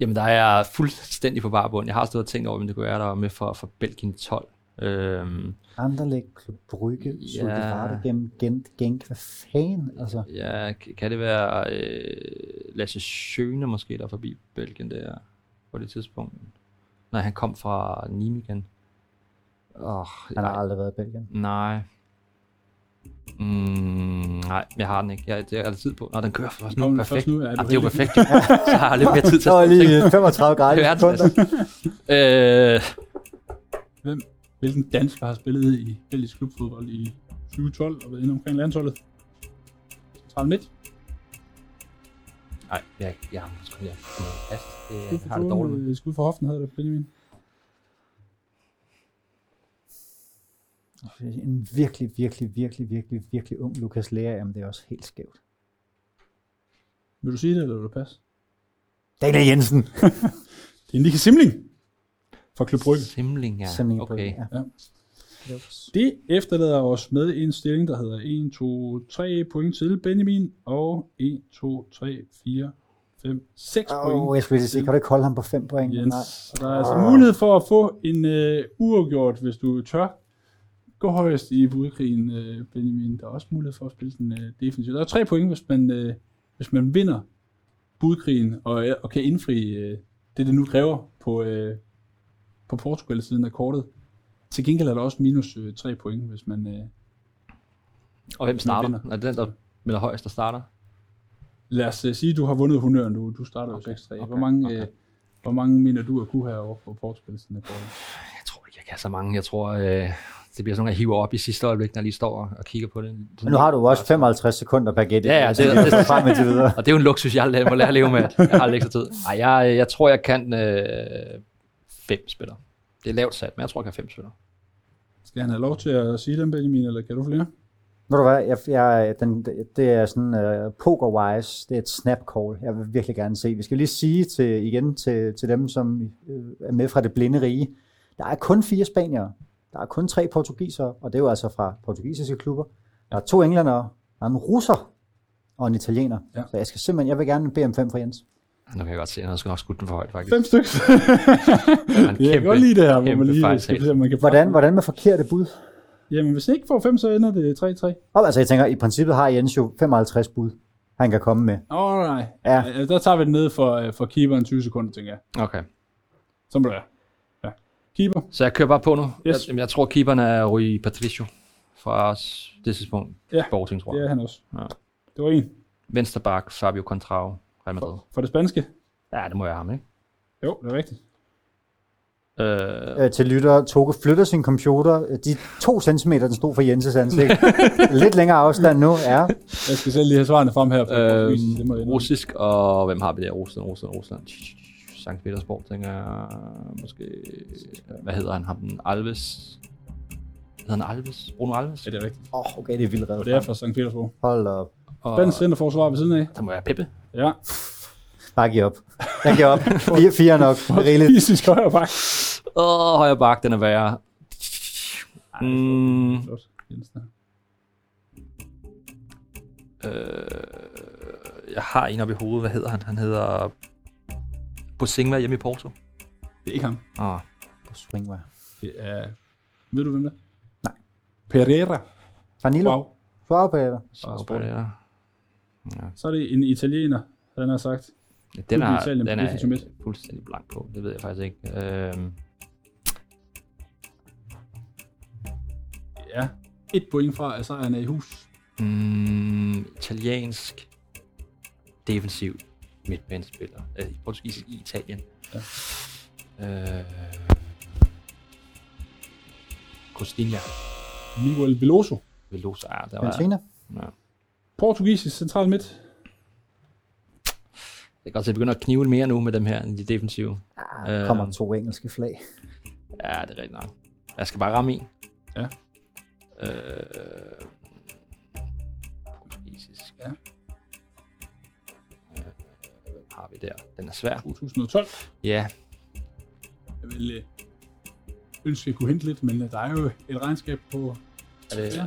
Jamen, der er jeg fuldstændig på barbund. Jeg har stået og tænkt over, om det kunne være, der var med for, for Belgien 12. Øhm, Anderlecht, Klub Brygge, Ja. ja. Rotterdam, Gent, Genk. Hvad fanden? Altså, ja, kan det være øh, Lasse Schøne måske, der er forbi Belgien der på det tidspunkt? Nej, han kom fra Nijmegen. Oh, han har aldrig været i Belgien. Nej. Mm, nej, jeg har den ikke. Jeg, det er der tid på. Nå, den kører først nu. Nå, Perfekt. først nu er du Jamen, det er jo perfekt. jo. Så har jeg lidt mere tid til at tænke. lige 35 grader Det i er sekunder. Øh, Hvem, hvilken dansker har spillet i belgisk klubfodbold i 2012 og været inde omkring landsholdet? Central midt. nej, jeg, jeg, jeg, jeg, jeg, fast. Jeg har det dårligt øh, Skud for hoften havde det, Benjamin. En virkelig, virkelig, virkelig, virkelig, virkelig ung Lukas Lea, jamen det er også helt skævt. Vil du sige det, eller vil du passe? Daniel Jensen. Det er Nicky Simling fra Klub Brygge. Simling, ja. Simling okay. Ja. Ja. Det efterlader os med en stilling, der hedder 1, 2, 3 point til Benjamin, og 1, 2, 3, 4, 5, 6 Åh, point oh, jeg skulle sige, kan du ikke holde ham på 5 point? Jens. Nej. Så der er altså mulighed for at få en øh, uafgjort, hvis du tør. Gå højest i budkrigen, øh, Benjamin. Der er også mulighed for at spille den øh, defensivt. Der er tre point, hvis man, øh, hvis man vinder budkrigen og, øh, og kan indfri øh, det, det nu kræver på, øh, på Portugal-siden af kortet. Til gengæld er der også minus øh, tre point, hvis man... Øh, Og hvem starter? vinder. Er det den, der melder højst, der starter? lad os øh, sige, at du har vundet honøren. Du, du starter Okay, jo 6-3. okay, Hvor, mange, okay. øh, hvor mange mener du at kunne have over på Portugal-siden af kortet? Jeg tror ikke, jeg kan så mange. Jeg tror, øh, det bliver sådan, at jeg hiver op i sidste øjeblik, når jeg lige står og kigger på det. Men nu har du også 55 sekunder per gæt. Ja, ja, det- det, det, frem videre. Og det er jo en luksus, jeg må lære at leve med. Jeg har lidt ekstra tid. Ej, jeg, jeg tror, jeg kan øh, fem spillere. Det er lavt sat, men jeg tror, jeg kan fem spillere. Skal han have lov til at sige dem, Benjamin, eller kan du flere? Ved du hvad, jeg, jeg, den, det er sådan uh, poker-wise, det er et snap call. Jeg vil virkelig gerne se. Vi skal lige sige til, igen til, til dem, som øh, er med fra det blinde rige. Der er kun fire spaniere. Der er kun tre portugisere, og det er jo altså fra portugisiske klubber. Der er to englænder, der er en russer og en italiener. Ja. Ja. Så jeg skal simpelthen, jeg vil gerne bede om fem fra Jens. Nu kan jeg godt se, at jeg skal nok skudt den for højt, faktisk. Fem stykker. Det en jeg kan godt lide det her, hvor man lige fejl, skal se, man kan Hvordan, hvordan med forkerte bud? Jamen, hvis ikke får fem, så ender det 3-3. Og altså, jeg tænker, i princippet har Jens jo 55 bud, han kan komme med. Åh, oh, nej. Ja. Ja. Der tager vi den ned for, øh, for keeperen 20 sekunder, tænker jeg. Okay. Så må det være. Ja. Keeper. Så jeg kører bare på nu. Yes. Jeg, jeg tror, keeperen er Rui Patricio fra s- det tidspunkt. Ja. Sporting, tror Det jeg. er han også. Ja. Det var en. Venstre bak, Fabio Contrao, Real Madrid. For det spanske. Ja, det må jeg have ham, ikke? Jo, det er rigtigt. Øh, øh, til lytter, Toge flytter sin computer øh, de to centimeter, den stod for Jenses ansigt. Lidt længere afstand nu, ja. Jeg skal selv lige have svarene frem her. For øh, det må jeg indrømme. russisk, og hvem har vi der? Rusland, Rusland, Rusland. Sankt Petersborg, tænker jeg. Måske... Hvad hedder han? Ham den Alves? Hedder han Alves? Bruno Alves? Ja, det er rigtigt. Åh, oh, okay, det er vildt Og reddet. det er fra St. Petersborg. Hold op. Og Spansk centerforsvar ved siden af. der må være Peppe. Ja. Bare giv op. Jeg giver op. Fire, fire er nok. Det er rigeligt. Fysisk højre bak. Åh, højre bak, den er værre. Mm, øh, jeg har en oppe i hovedet. Hvad hedder han? Han hedder... Bosingva hjemme i Porto. Det er ikke ham. Åh, På swingway. Det er... Ved du, hvem det er? Nej. Pereira. Vanilo. Wow. Svar på det. så der. Så er det en italiener, han har sagt. Den i er, Italien den er fuldstændig blank på. Det ved jeg faktisk ikke. Øhm, Ja. Et point fra, at sejren er i hus. mm, italiensk defensiv midtbanespiller. Øh, portugisisk i Italien. Ja. Øh, Costinha. Miguel Veloso. Velosa, ja, der var, Fiorentina. ja. Portugisisk central midt. Det kan godt se, at det begynder at knive mere nu med dem her, end de defensive. Ah, der kommer to engelske flag. Ja, det er rigtigt nok. Jeg skal bare ramme i. Ja. Øh, portugisisk. Ja. Øh, hvem har vi der? Den er svær. 2012. Ja, Jeg vil øh, ønske, at jeg kunne hente lidt, men øh, der er jo et regnskab på... er det, Ja.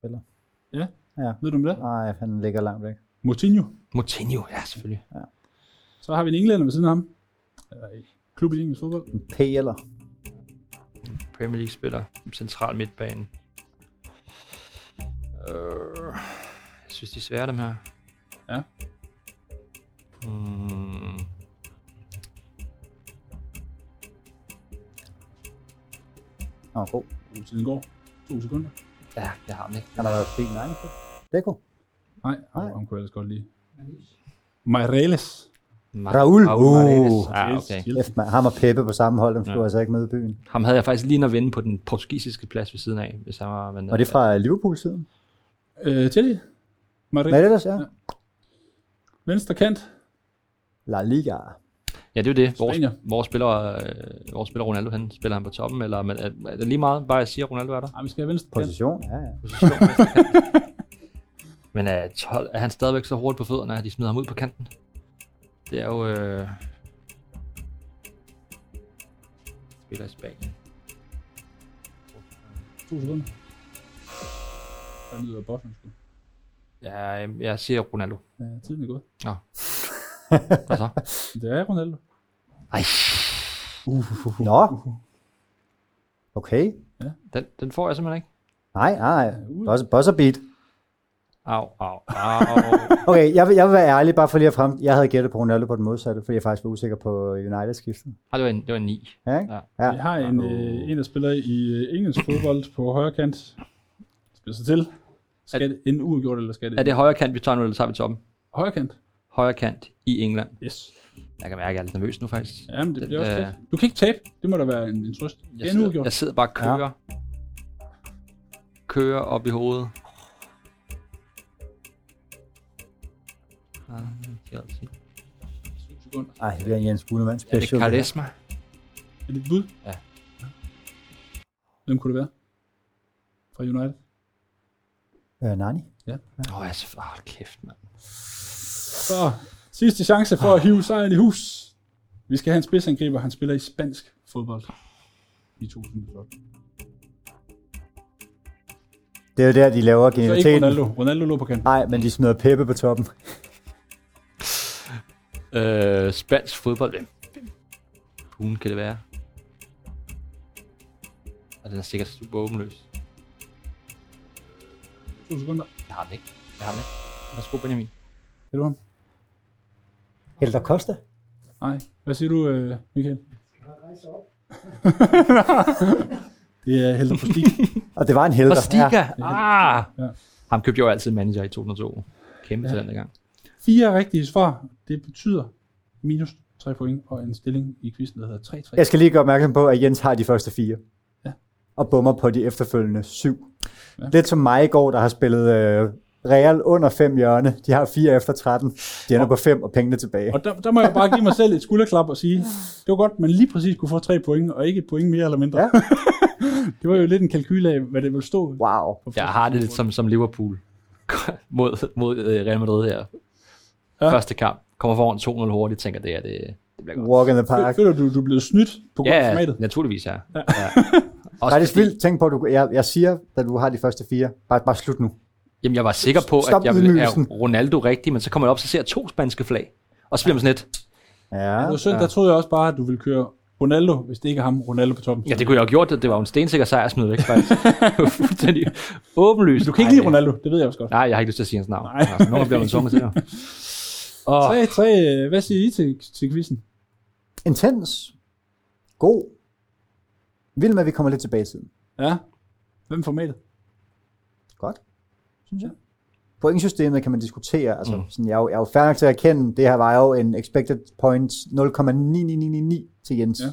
Spiller. Ved du om det? Nej, han ligger langt væk. Moutinho. Moutinho, ja, selvfølgelig. Så har vi en englænder ved siden af ham. Eller i klub i engelsk fodbold. En P eller? Premier League spiller central midtbane. Øh, jeg synes, de er svære, dem her. Ja. Hmm. Nå, god. Tiden går. To sekunder. Ja, jeg har den ikke. Han har været fin, nej. Deko. Nej, ham, Nej. ham kunne jeg ellers godt lide. Meireles. Ma- Raul. Mahrez. Uh. Ja, okay. F, man, ham og Peppe på samme hold, dem skulle Ja. altså ikke med i byen. Ham havde jeg faktisk lige at vende på den portugisiske plads ved siden af, hvis han var... Men, Og det er fra Liverpool-siden. Øh, Chelsea. Det ellers, ja? Ja. Venstre kant. La Liga. Ja, det er jo det. Vores, vores, spiller, øh, vores spiller Ronaldo, han spiller han på toppen, eller men, er, er det lige meget, bare jeg siger, Ronaldo er der? Nej, vi skal have venstre. Position, ja, ja. Position, men er, 12, er han stadigvæk så hurtigt på fødderne, at de smider ham ud på kanten? Det er jo... Øh, spiller i Spanien. To sekunder. Der lyder sgu. Ja, jeg siger Ronaldo. Ja, tiden er gået. Nå. Hvad så? Det er Ronaldo. Ej, Nå. Okay. den, den får jeg simpelthen ikke. Nej, nej. Buzzer, buzzer beat. Au, au, au. Okay, jeg vil, jeg vil være ærlig, bare for lige at frem. Jeg havde gættet på Ronaldo på den modsatte, fordi jeg faktisk var usikker på United-skiftet. Ej, det var en, det var en 9. Ja, ikke? Ja. Ja. Vi har en, øh, en der spiller i øh, engelsk fodbold på højre kant. Spiller sig til. Skal det en uafgjort, eller skal det? Er det højre kant, vi tager nu, eller tager vi toppen? højre kant? Højre kant i England. Yes. Jeg kan mærke, at jeg er lidt nervøs nu faktisk. Jamen, det Den, bliver også øh, fedt. Du kan ikke tabe. Det må da være en, en trøst. Det Jeg er en sidder, jeg sidder bare og kører. Ja. Kører op i hovedet. Ah, Chelsea. Syv sekunder. Ej, det bliver en Jens Bunemann Er det special. Karisma? Er det et bud? Ja. Hvem kunne det være? Fra United? Øh, Nani. Åh, oh, jeg er oh, kæft, mand. Så sidste chance for at hive sejren i hus. Vi skal have en spidsangriber. Han spiller i spansk fodbold i 2012. Det er jo der, de laver Så ikke genialiteten. Ronaldo. Ronaldo lå på kanten. Nej, men de smider Peppe på toppen. Øh, spansk fodbold. Hvem? Hun kan det være? Og den er sikkert super åbenløs. To sekunder. Jeg har den ikke. Jeg har den ikke. Værsgo, Benjamin. Er du ham? Helder Costa. Nej. Hvad siger du, øh, Michael? det er Helder på Stig. Og det var en helder. Og Stiga! Ja. Ah! Ja. Ham købte jeg jo altid manager i 2002. Kæmpe ja. talent gang. Fire rigtige svar. Det betyder minus 3 point og en stilling i quizzen, der hedder 3-3. Jeg skal lige gøre opmærksom på, at Jens har de første fire. Ja. Og bummer på de efterfølgende syv. Ja. Lidt som mig i går, der har spillet øh, Real under 5 hjørne. De har 4 efter 13. De ender på 5 og pengene tilbage. Og der, der må jeg bare give mig selv et skulderklap og sige, det var godt, man lige præcis kunne få tre point, og ikke et point mere eller mindre. Ja. det var jo lidt en kalkyl af, hvad det ville stå. Wow. Jeg har det lidt som, som Liverpool mod, mod øh, Real Madrid her. Ja. Ja. Første kamp. Kommer foran 2-0 hurtigt, tænker det, er det, det bliver godt. Walk in the park. Føler du, du er blevet snydt på grund af Ja, ja, formatet? naturligvis, ja. ja. Nej, Også det er vildt. Tænk på, at du, jeg, jeg siger, da du har de første fire, bare, bare slut nu. Jamen, jeg var sikker på, Stop at jeg ville have. Ronaldo rigtig, men så kommer jeg op, så ser jeg to spanske flag. Og så bliver man sådan lidt, Ja. Det var synd, der troede jeg også bare, at du ville køre Ronaldo, hvis det ikke er ham, Ronaldo på toppen. ja, det kunne jeg have gjort, det, var jo en stensikker sejr at smide væk, faktisk. Fuldstændig åbenlyst. Du kan ikke lide Ronaldo, det ved jeg også godt. Nej, jeg har ikke lyst til at sige hans navn. Nej. Altså, nogen bliver man tvunget til. Og, 3-3, hvad siger I til, til quizzen? Intens. God. Vild med, at vi kommer lidt tilbage i tiden. Ja. Hvem formatet? Godt, synes jeg. Pointsystemet kan man diskutere. Altså, Mm. sådan, jeg, er jo, jeg er jo nok til at erkende, det her var jo en expected points 0,9999 til Jens. Ja. Ja.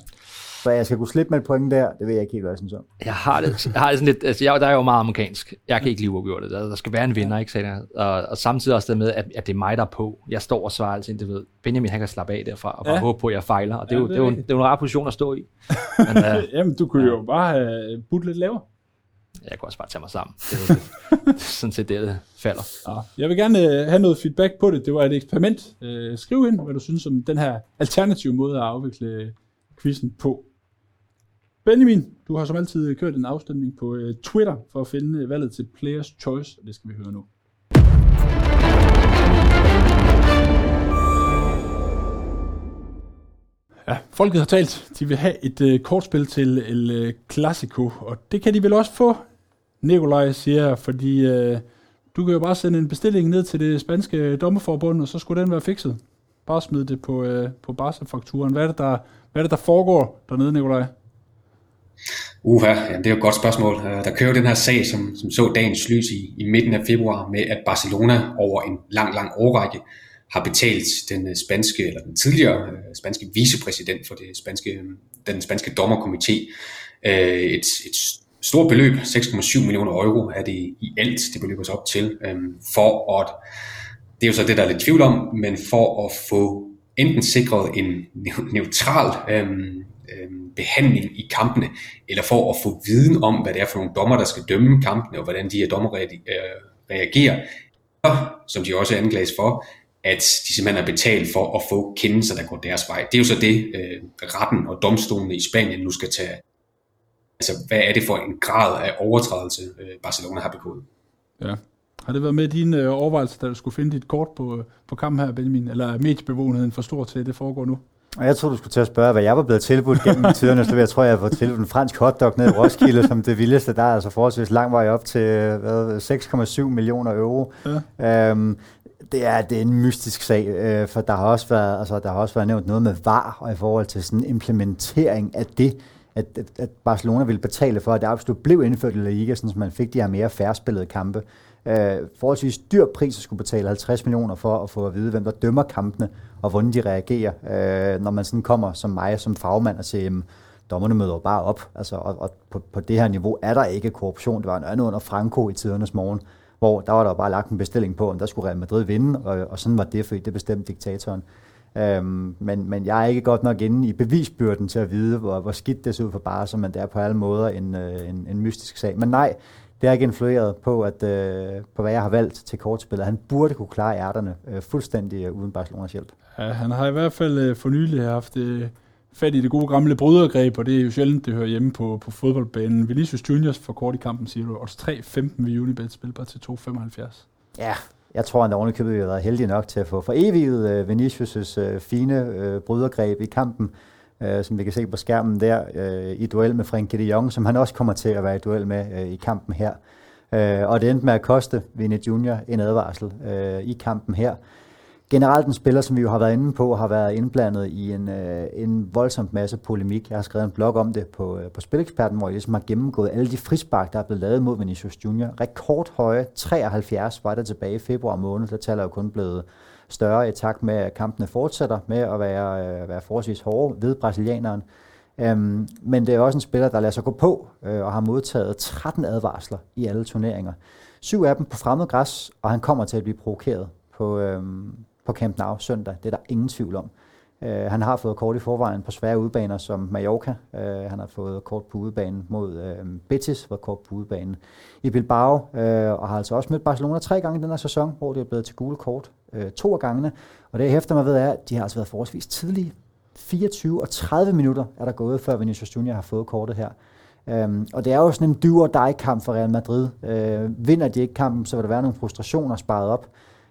Så jeg skal kunne slippe med et point der, det ved jeg ikke helt, hvad jeg synes om. Jeg har det, jeg har det sådan lidt, altså jeg, der er jo meget amerikansk. Jeg kan ikke lide uafgjort det. Der, der skal være en vinder, ikke? Sagde jeg. Og, og samtidig også det med, at, at det er mig, der er på. Jeg står og svarer altid, du ved. Benjamin, han kan slappe af derfra og bare Ja. håbe på, at jeg fejler. Og det er, Ja, jo, det det er er, jo, rigtigt. det er jo en rar position at stå i. Men uh, Jamen, du kunne jo bare have budt lidt lavere. Jeg kan også bare tage mig sammen. Det, det, det, sådan set det, det falder. Ja. Jeg vil gerne øh, have noget feedback på det. Det var et eksperiment. Øh, skriv ind, hvad du synes om den her alternative måde at afvikle quizzen på. Benjamin, du har som altid kørt en afstemning på øh, Twitter for at finde øh, valget til Players Choice, og det skal vi høre nu. Ja, folket har talt. De vil have et øh, kortspil til El øh, Clasico, og det kan de vel også få, Nikolaj siger, fordi øh, du kan jo bare sende en bestilling ned til det spanske dommerforbund, og så skulle den være fikset. Bare smid det på, øh, på Barca-fakturen. Hvad er, det, der, hvad er det, der foregår dernede, Nikolaj? Uha, ja, det er jo et godt spørgsmål. Øh, der kører den her sag, som, som så dagens lys i, i midten af februar, med at Barcelona over en lang, lang årrække har betalt den øh, spanske, eller den tidligere øh, spanske vicepræsident for det spanske, den spanske dommerkomité et, et stort beløb, 6,7 millioner euro er det i alt, det beløber sig op til, øh, for at, det er jo så det, der er lidt tvivl om, men for at få enten sikret en neutral øhm, øhm, behandling i kampene, eller for at få viden om, hvad det er for nogle dommer, der skal dømme kampene, og hvordan de her dommer øh, reagerer, og, som de også anklages for, at de simpelthen er betalt for at få kendelser, der går deres vej. Det er jo så det, øh, retten og domstolene i Spanien nu skal tage. Altså, hvad er det for en grad af overtrædelse, øh, Barcelona har begået? Ja. Har det været med i dine øh, overvejelser, da du skulle finde dit kort på, på kampen her, Benjamin? Eller er mediebevågenheden for stor til, at det foregår nu? Og jeg tror du skulle til at spørge, hvad jeg var blevet tilbudt gennem tiderne. Så jeg tror, jeg har fået tilbudt en fransk hotdog ned i Roskilde, som det vildeste. Der er altså forholdsvis lang vej op til hvad, 6,7 millioner euro. Ja. Øhm, det er, det er en mystisk sag, øh, for der har, også været, altså, der har også været nævnt noget med VAR, og i forhold til sådan en implementering af det, at, at, at Barcelona ville betale for, at det absolut blev indført i La Liga, sådan, så man fik de her mere færrespillede kampe. Øh, forholdsvis dyr pris at skulle betale 50 millioner for at få at vide, hvem der dømmer kampene, og hvordan de reagerer, øh, når man sådan kommer som mig, som fagmand, og siger, jamen, dommerne møder jo bare op, altså, og, og på, på det her niveau er der ikke korruption. Det var en anden under Franco i tidernes morgen, hvor der var der bare lagt en bestilling på, om der skulle Real Madrid vinde, og, og sådan var det, fordi det bestemte diktatoren. Øhm, men, men jeg er ikke godt nok inde i bevisbyrden til at vide, hvor, hvor skidt det ser ud for Barca, men det er på alle måder en, øh, en, en mystisk sag. Men nej, det har ikke influeret på, at, øh, på hvad jeg har valgt til kortspillet. Han burde kunne klare ærterne øh, fuldstændig øh, uden Barcelonas hjælp. Ja, han har i hvert fald øh, for nylig haft øh, fat i det gode gamle brydergreb, og det er jo sjældent, det hører hjemme på, på fodboldbanen. Vinicius Juniors for kort i kampen, siger du. Odds 3-15 ved Unibet, spilbar til 2,75. Ja, jeg tror, at Norge vi har været heldig nok til at få foreviget øh, Vinicius' øh, fine øh, brydergreb i kampen, øh, som vi kan se på skærmen der, øh, i duel med Frenkie de Jong, som han også kommer til at være i duel med øh, i kampen her. Øh, og det endte med at koste Vinny Junior en advarsel øh, i kampen her. Generelt en spiller, som vi jo har været inde på, har været indblandet i en, øh, en voldsomt masse polemik. Jeg har skrevet en blog om det på, øh, på Spileksperten, hvor jeg ligesom har gennemgået alle de frispark, der er blevet lavet mod Vinicius Junior. Rekordhøje 73 var der tilbage i februar måned. Der taler jo kun blevet større i takt med, at kampene fortsætter med at være, øh, være forholdsvis hårde ved brasilianeren. Øhm, men det er også en spiller, der lader sig gå på øh, og har modtaget 13 advarsler i alle turneringer. Syv af dem på fremmed græs, og han kommer til at blive provokeret på, øhm, på Camp Nou søndag. Det er der ingen tvivl om. Øh, han har fået kort i forvejen på svære udbaner som Mallorca. Øh, han har fået kort på udebanen mod øh, Betis, var kort på udebanen i Bilbao, øh, og har altså også mødt Barcelona tre gange i den her sæson, hvor det er blevet til gule kort øh, to af gangene. Og det jeg hæfter mig ved er, at de har altså været forholdsvis tidlige. 24 og 30 minutter er der gået, før Vinicius Junior har fået kortet her. Øhm, og det er jo sådan en dyr og dig kamp for Real Madrid. Øh, vinder de ikke kampen, så vil der være nogle frustrationer sparet op,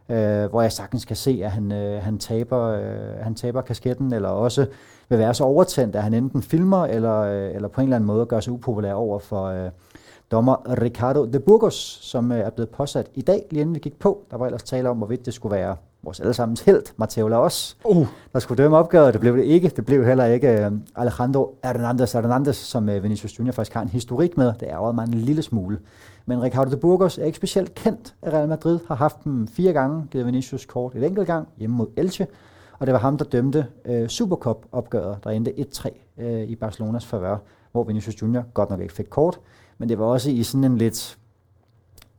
øh, hvor jeg sagtens kan se, at han, øh, han, taber, øh, han taber kasketten, eller også vil være så overtændt, at han enten filmer, eller, øh, eller på en eller anden måde gør sig upopulær over for øh, dommer Ricardo de Burgos, som øh, er blevet påsat i dag, lige inden vi gik på. Der var ellers tale om, hvorvidt det skulle være vores allesammens held, Mateo Laos, Uh, der skulle dømme opgøret. Det blev det ikke. Det blev heller ikke uh, Alejandro Hernandez Hernandez, som uh, Vinicius Junior faktisk har en historik med. Det ærgerede mig en lille smule. Men Ricardo de Burgos er ikke specielt kendt af Real Madrid. Har haft dem fire gange, givet Vinicius kort et enkelt gang hjemme mod Elche. Og det var ham, der dømte øh, Supercup-opgøret, der endte 1-3 øh, i Barcelonas favør, hvor Vinicius Junior godt nok ikke fik kort, men det var også i sådan en lidt,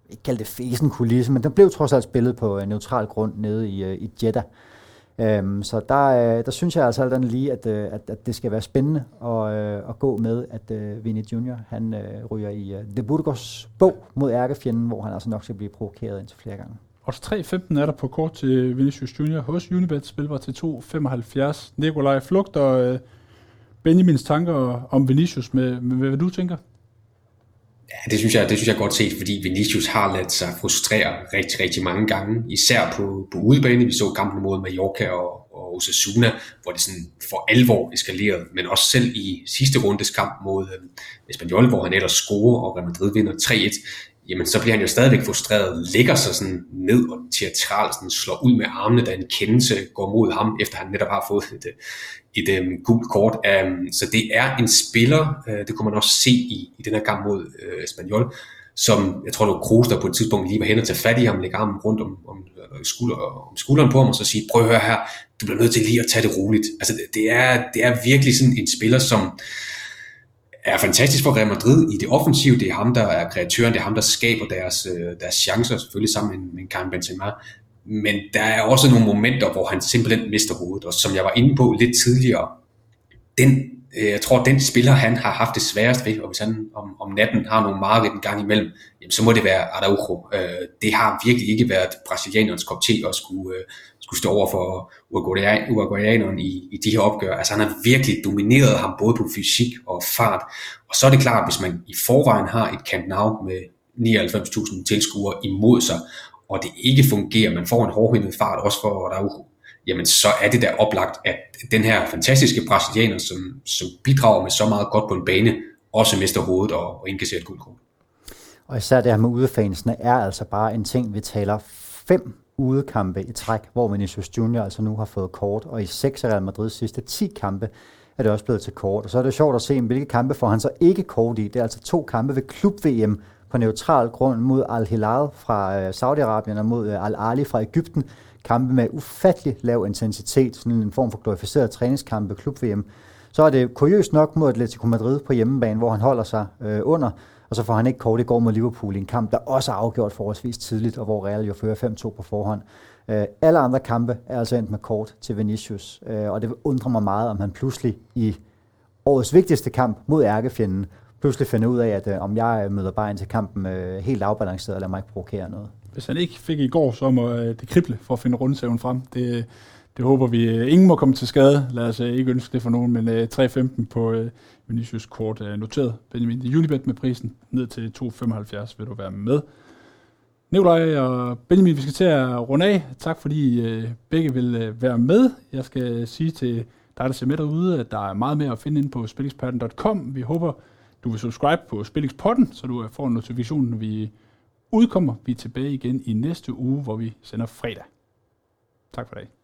ikke kalde det fesen kulisse, men den blev trods alt spillet på øh, neutral grund nede i, øh, i Jeddah. Øhm, så der, øh, der synes jeg altså alt lige, at, øh, at, at det skal være spændende at, øh, at gå med, at øh, Vinny Junior han øh, ryger i øh, De Burgos bog mod ærkefjenden, hvor han altså nok skal blive provokeret indtil flere gange. Og 3.15 er der på kort til Vinicius Junior hos Unibet, spilver til 2.75. Nikolaj Flugt og øh, Benjamins tanker om Vinicius med, med, med hvad du tænker? Ja, det synes jeg, det synes jeg godt set, fordi Vinicius har ladt sig frustrere rigtig, rigtig mange gange, især på, på udebane. Vi så kampen mod Mallorca og, og Osasuna, hvor det sådan for alvor eskalerede, men også selv i sidste rundes kamp mod øh, Espanyol, hvor han ellers scorer og Real Madrid vinder 3-1, jamen så bliver han jo stadigvæk frustreret, ligger sig sådan ned og teatralt sådan slår ud med armene, da en kendelse går mod ham, efter han netop har fået et, et, et um, gult kort. Um, så det er en spiller, uh, det kunne man også se i, i den her kamp mod uh, Espanyol, som jeg tror, det var Kroos, der på et tidspunkt lige var hen og tage fat i ham, lægge armen rundt om, om, øh, skulder, om skulderen på ham, og så sige, prøv at høre her, du bliver nødt til lige at tage det roligt. Altså det, det, er, det er virkelig sådan en spiller, som er fantastisk for Real Madrid i det offensive. Det er ham, der er kreatøren, det er ham, der skaber deres, øh, deres chancer, selvfølgelig sammen med, med Karim Benzema. Men der er også nogle momenter, hvor han simpelthen mister hovedet, og som jeg var inde på lidt tidligere, den, øh, jeg tror, den spiller, han har haft det sværest ved, og hvis han om, om natten har nogle mareridt en gang imellem, jamen, så må det være Araujo. Øh, det har virkelig ikke været brasilianernes kop til at skulle, skulle stå over for uruguayaneren i, i de her opgør. Altså han har virkelig domineret ham både på fysik og fart. Og så er det klart, hvis man i forvejen har et Camp Nou med 99.000 tilskuere imod sig, og det ikke fungerer, man får en hårdhændet fart også for Araujo, jamen så er det da oplagt, at den her fantastiske brasilianer, som, som bidrager med så meget godt på en bane, også mister hovedet og, og indkasserer et guldkort. Og især det her med udefansene er altså bare en ting, vi taler fem udekampe i træk, hvor Vinicius Junior altså nu har fået kort, og i seks af Real Madrids sidste 10 kampe er det også blevet til kort. Og så er det sjovt at se, hvilke kampe får han så ikke kort i. Det er altså to kampe ved klub-VM på neutral grund mod Al-Hilal fra øh, Saudi-Arabien og mod øh, Al-Ali fra Ægypten. Kampe med ufattelig lav intensitet, sådan en form for glorificeret træningskampe klub-VM. Så er det kuriøst nok mod Atletico Madrid på hjemmebane, hvor han holder sig øh, under, og så får han ikke kort i går mod Liverpool i en kamp, der også er afgjort forholdsvis tidligt, og hvor Real jo fører 5-2 på forhånd. Uh, alle andre kampe er altså endt med kort til Vinicius, uh, og det undrer mig meget, om han pludselig i årets vigtigste kamp mod ærkefjenden, pludselig finder ud af, at øh, om jeg møder bare ind til kampen uh, helt afbalanceret, eller mig ikke provokere noget. Hvis han ikke fik i går, så må det krible for at finde rundsæven frem. Det, det håber vi. Øh, ingen må komme til skade. Lad os øh, ikke ønske det for nogen, men øh, 3.15 på Vinicius kort er noteret. Benjamin Julibet med prisen ned til 2,75 vil du være med. Nikolaj og Benjamin, vi skal til at runde af. Tak fordi uh, begge vil være med. Jeg skal sige til dig, der ser med derude, at der er meget mere at finde ind på spilleksperten.com. Vi håber, du vil subscribe på Spillingspodden, så du får en notifikation, når vi udkommer. Vi er tilbage igen i næste uge, hvor vi sender fredag. Tak for dag.